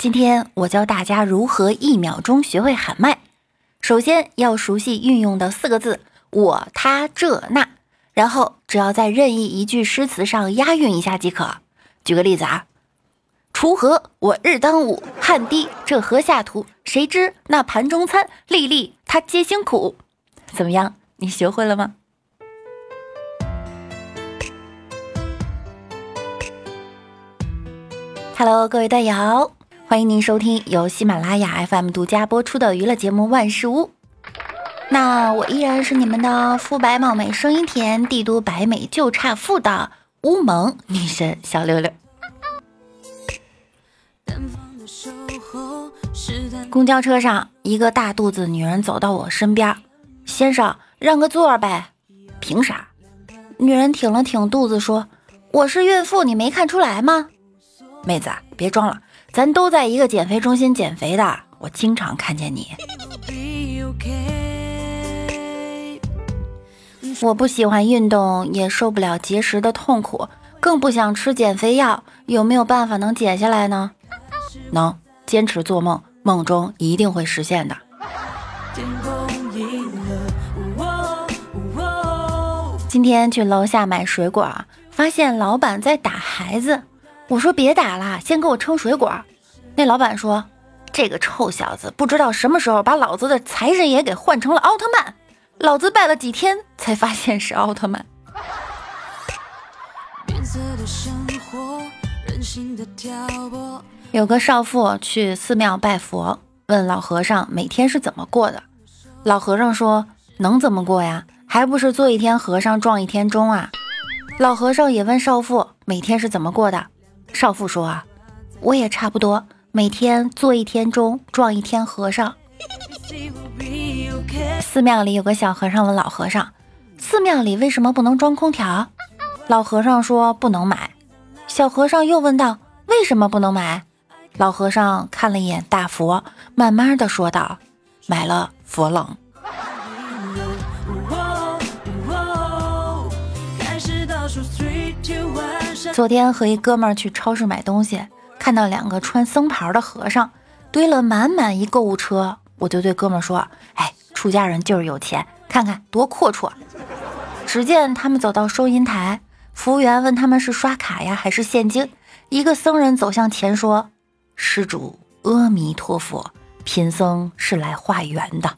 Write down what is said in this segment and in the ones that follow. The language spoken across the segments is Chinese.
今天我教大家如何一秒钟学会喊麦。首先要熟悉运用的四个字“我、他、这、那”，然后只要在任意一句诗词上押韵一下即可。举个例子啊，锄禾我日当午，汗滴这禾下土。谁知那盘中餐，粒粒他皆辛苦。怎么样？你学会了吗？Hello，各位段友。欢迎您收听由喜马拉雅 FM 独家播出的娱乐节目《万事屋》。那我依然是你们的肤白貌美、声音甜、帝都白美就差富的乌蒙女神小六六。公交车上，一个大肚子女人走到我身边：“先生，让个座呗。”“凭啥？”女人挺了挺肚子说：“我是孕妇，你没看出来吗？”“妹子，别装了。”咱都在一个减肥中心减肥的，我经常看见你。我不喜欢运动，也受不了节食的痛苦，更不想吃减肥药。有没有办法能减下来呢？能，坚持做梦，梦中一定会实现的。今天去楼下买水果，发现老板在打孩子。我说别打了，先给我称水果。那老板说：“这个臭小子不知道什么时候把老子的财神爷给换成了奥特曼，老子拜了几天才发现是奥特曼。”有个少妇去寺庙拜佛，问老和尚每天是怎么过的。老和尚说：“能怎么过呀？还不是做一天和尚撞一天钟啊？”老和尚也问少妇每天是怎么过的。少妇说：“啊，我也差不多，每天做一天钟，撞一天和尚。”寺庙里有个小和尚问老和尚：“寺庙里为什么不能装空调？”老和尚说：“不能买。”小和尚又问道：“为什么不能买？”老和尚看了一眼大佛，慢慢的说道：“买了佛冷。”昨天和一哥们儿去超市买东西，看到两个穿僧袍的和尚堆了满满一购物车，我就对哥们儿说：“哎，出家人就是有钱，看看多阔绰。”只见他们走到收银台，服务员问他们是刷卡呀还是现金。一个僧人走向前说：“施主，阿弥陀佛，贫僧是来化缘的。”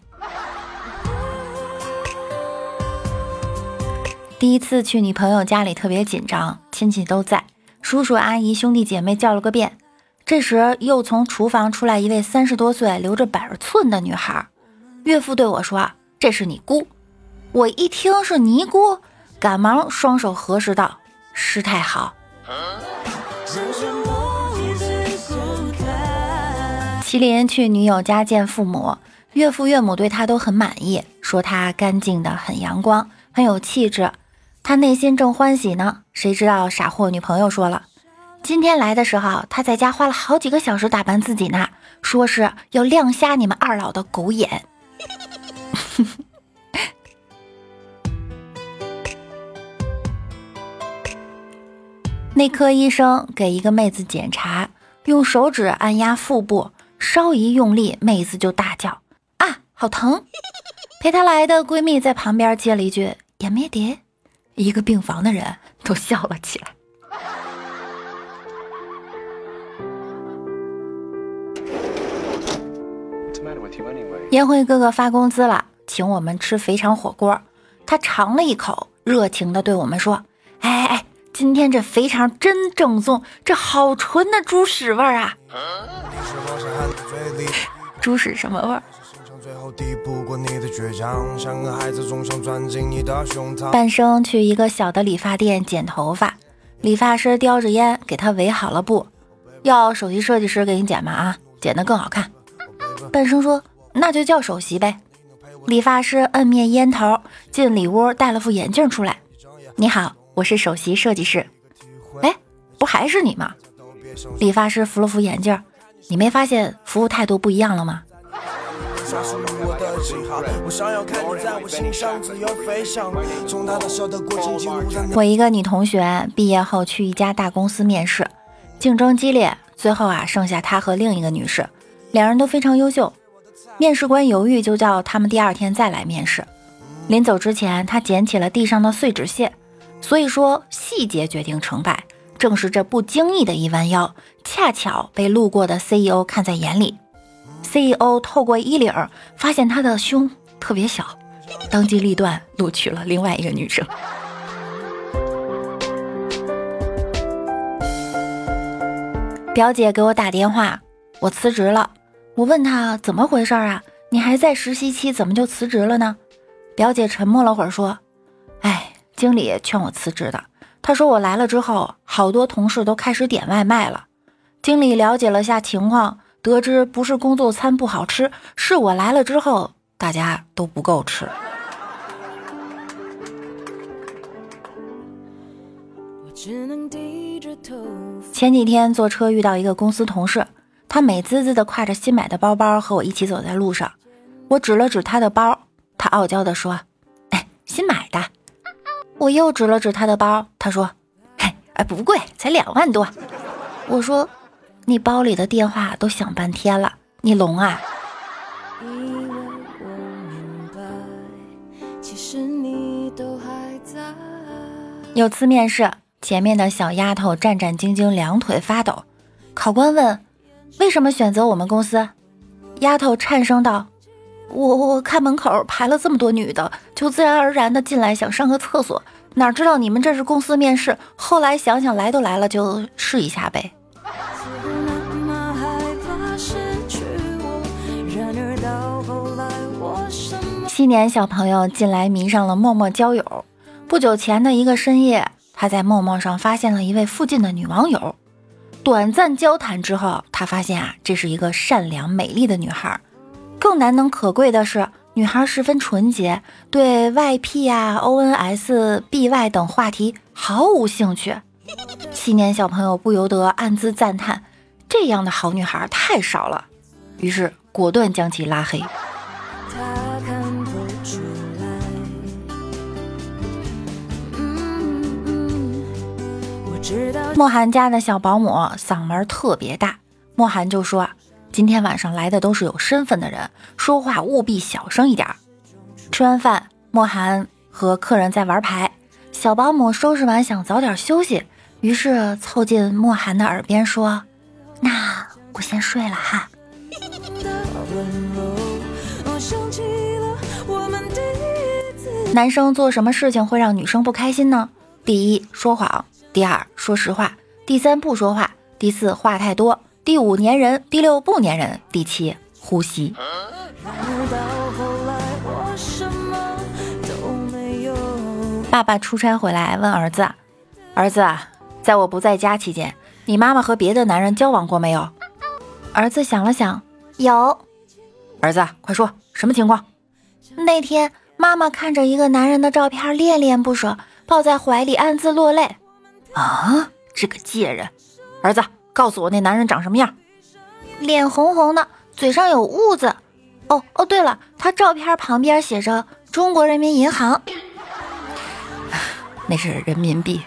第一次去女朋友家里特别紧张，亲戚都在，叔叔阿姨兄弟姐妹叫了个遍。这时又从厨房出来一位三十多岁、留着板寸的女孩。岳父对我说：“这是你姑。”我一听是尼姑，赶忙双手合十道：“师太好。”麒麟去女友家见父母，岳父岳母对他都很满意，说他干净的很阳光，很有气质。他内心正欢喜呢，谁知道傻货女朋友说了，今天来的时候，他在家花了好几个小时打扮自己呢，说是要亮瞎你们二老的狗眼。内科医生给一个妹子检查，用手指按压腹部，稍一用力，妹子就大叫：“啊，好疼！”陪她来的闺蜜在旁边接了一句：“也没得。”一个病房的人都笑了起来。烟灰哥哥发工资了，请我们吃肥肠火锅。他尝了一口，热情的对我们说：“哎哎哎，今天这肥肠真正宗，这好纯的猪屎味儿啊！猪屎什么味儿？”半生去一个小的理发店剪头发，理发师叼着烟给他围好了布，要首席设计师给你剪吗？啊，剪得更好看。半生说：“那就叫首席呗。”理发师摁灭烟头，进里屋戴了副眼镜出来。你好，我是首席设计师。哎，不还是你吗？理发师扶了扶眼镜，你没发现服务态度不一样了吗？我的心，好累。我想要开往在我心上自由飞翔。从他的手的轨迹，我一个女同学毕业后去一家大公司面试，竞争激烈，最后啊，剩下她和另一个女士，两人都非常优秀。面试官犹豫，就叫他们第二天再来面试。临走之前，他捡起了地上的碎纸屑。所以说，细节决定成败。正是这不经意的一弯腰，恰巧被路过的 CEO 看在眼里。CEO 透过衣领发现他的胸特别小，当机立断录取了另外一个女生。表姐给我打电话，我辞职了。我问她怎么回事啊？你还在实习期，怎么就辞职了呢？表姐沉默了会儿，说：“哎，经理劝我辞职的。他说我来了之后，好多同事都开始点外卖了。经理了解了下情况，得知不是工作餐不好吃，是我来了之后，大家都不够吃。”前几天坐车遇到一个公司同事，他美滋滋的挎着新买的包包和我一起走在路上。我指了指他的包，他傲娇的说：“哎，新买的。”我又指了指他的包，他说：“嘿，哎，不贵，才两万多。”我说：“你包里的电话都响半天了，你聋啊？”有次面试。前面的小丫头战战兢兢，两腿发抖。考官问：“为什么选择我们公司？”丫头颤声道：“我我看门口排了这么多女的，就自然而然的进来想上个厕所，哪知道你们这是公司面试。后来想想来都来了，就试一下呗。”七年小朋友近来迷上了陌陌交友。不久前的一个深夜。他在陌陌上发现了一位附近的女网友，短暂交谈之后，他发现啊，这是一个善良美丽的女孩。更难能可贵的是，女孩十分纯洁，对 YP 啊、ONS、BY 等话题毫无兴趣。七年小朋友不由得暗自赞叹：这样的好女孩太少了。于是果断将其拉黑。莫寒家的小保姆嗓门特别大，莫寒就说：“今天晚上来的都是有身份的人，说话务必小声一点。”吃完饭，莫寒和客人在玩牌，小保姆收拾完想早点休息，于是凑近莫寒的耳边说：“那我先睡了哈。”男生做什么事情会让女生不开心呢？第一，说谎。第二，说实话；第三，不说话；第四，话太多；第五，粘人；第六，不粘人；第七，呼吸。爸爸出差回来，问儿子：“儿子，在我不在家期间，你妈妈和别的男人交往过没有？”儿子想了想，有。儿子，快说，什么情况？那天妈妈看着一个男人的照片，恋恋不舍，抱在怀里，暗自落泪。啊，这个贱人！儿子，告诉我那男人长什么样？脸红红的，嘴上有痦子。哦哦，对了，他照片旁边写着中国人民银行，那是人民币。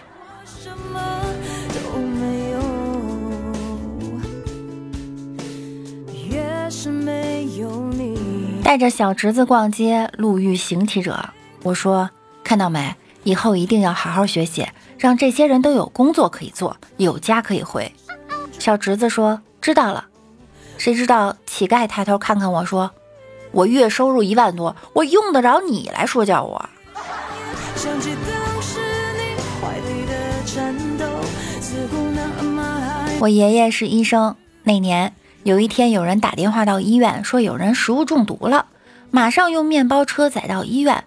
带着小侄子逛街，路遇行乞者，我说：“看到没？以后一定要好好学习。”让这些人都有工作可以做，有家可以回。小侄子说：“知道了。”谁知道乞丐抬头看看我说：“我月收入一万多，我用得着你来说教我？”我爷爷是医生，那年有一天有人打电话到医院说有人食物中毒了，马上用面包车载到医院。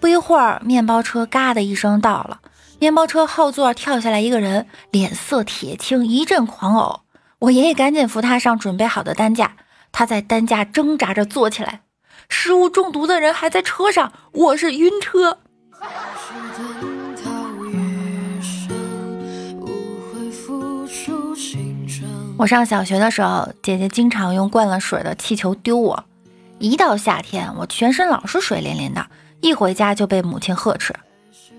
不一会儿，面包车嘎的一声到了。面包车后座跳下来一个人，脸色铁青，一阵狂呕。我爷爷赶紧扶他上准备好的担架，他在担架挣扎着坐起来。食物中毒的人还在车上，我是晕车。我上小学的时候，姐姐经常用灌了水的气球丢我。一到夏天，我全身老是水淋淋的，一回家就被母亲呵斥。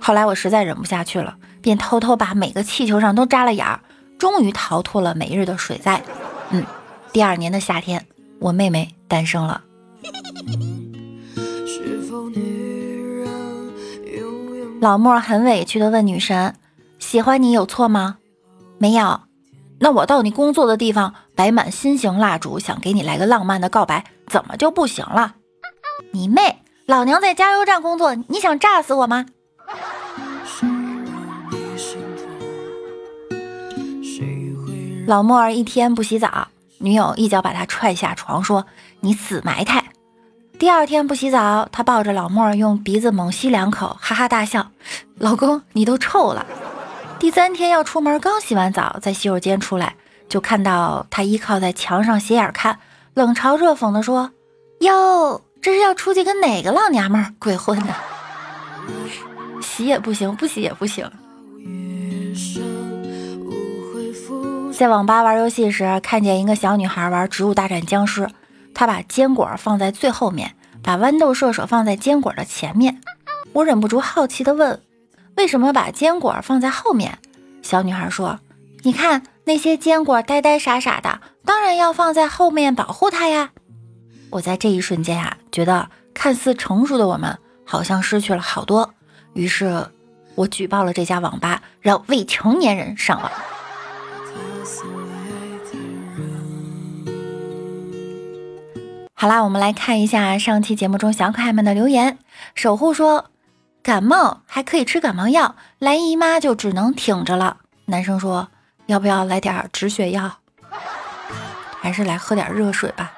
后来我实在忍不下去了，便偷偷把每个气球上都扎了眼儿，终于逃脱了每日的水灾。嗯，第二年的夏天，我妹妹诞生了。老莫很委屈的问女神：“喜欢你有错吗？”“没有。”“那我到你工作的地方摆满心形蜡烛，想给你来个浪漫的告白，怎么就不行了？”“你妹！老娘在加油站工作，你想炸死我吗？”老莫儿一天不洗澡，女友一脚把他踹下床，说：“你死埋汰。”第二天不洗澡，他抱着老莫儿用鼻子猛吸两口，哈哈大笑：“老公，你都臭了。”第三天要出门，刚洗完澡，在洗手间出来，就看到他依靠在墙上斜眼看，冷嘲热讽地说：“哟，这是要出去跟哪个老娘们鬼混呢？洗也不行，不洗也不行。”在网吧玩游戏时，看见一个小女孩玩《植物大战僵尸》。她把坚果放在最后面，把豌豆射手放在坚果的前面。我忍不住好奇地问：“为什么把坚果放在后面？”小女孩说：“你看那些坚果呆呆傻傻的，当然要放在后面保护它呀。”我在这一瞬间啊，觉得看似成熟的我们好像失去了好多。于是，我举报了这家网吧，让未成年人上网。好啦，我们来看一下上期节目中小可爱们的留言。守护说，感冒还可以吃感冒药，来姨妈就只能挺着了。男生说，要不要来点止血药？还是来喝点热水吧。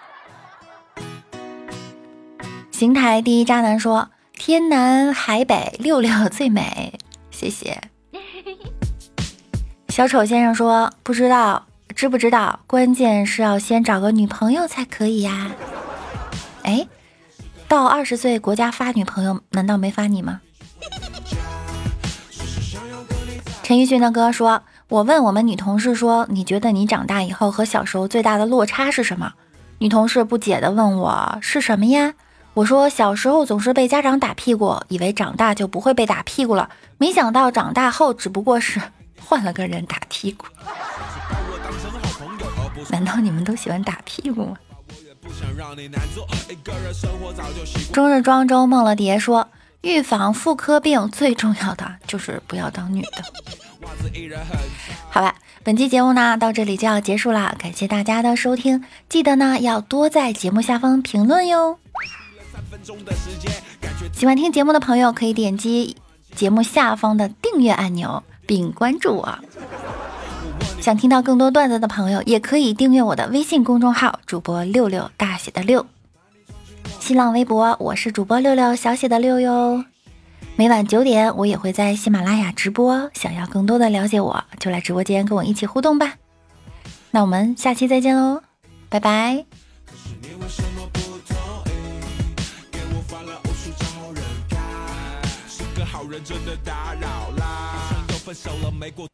邢台第一渣男说，天南海北六六最美，谢谢。小丑先生说，不知道，知不知道？关键是要先找个女朋友才可以呀。哎，到二十岁国家发女朋友，难道没发你吗？陈奕迅的歌说：“我问我们女同事说，你觉得你长大以后和小时候最大的落差是什么？”女同事不解的问我：“是什么呀？”我说：“小时候总是被家长打屁股，以为长大就不会被打屁股了，没想到长大后只不过是换了个人打屁股。”难道你们都喜欢打屁股吗？终日庄周梦了蝶说：“预防妇科病最重要的就是不要当女的。”好吧，本期节目呢到这里就要结束了，感谢大家的收听，记得呢要多在节目下方评论哟。喜欢听节目的朋友可以点击节目下方的订阅按钮并关注我。想听到更多段子的朋友，也可以订阅我的微信公众号“主播六六大写的六”。新浪微博我是主播六六小写的六哟。每晚九点我也会在喜马拉雅直播，想要更多的了解我，就来直播间跟我一起互动吧。那我们下期再见喽，拜拜。人真的打扰分手了没过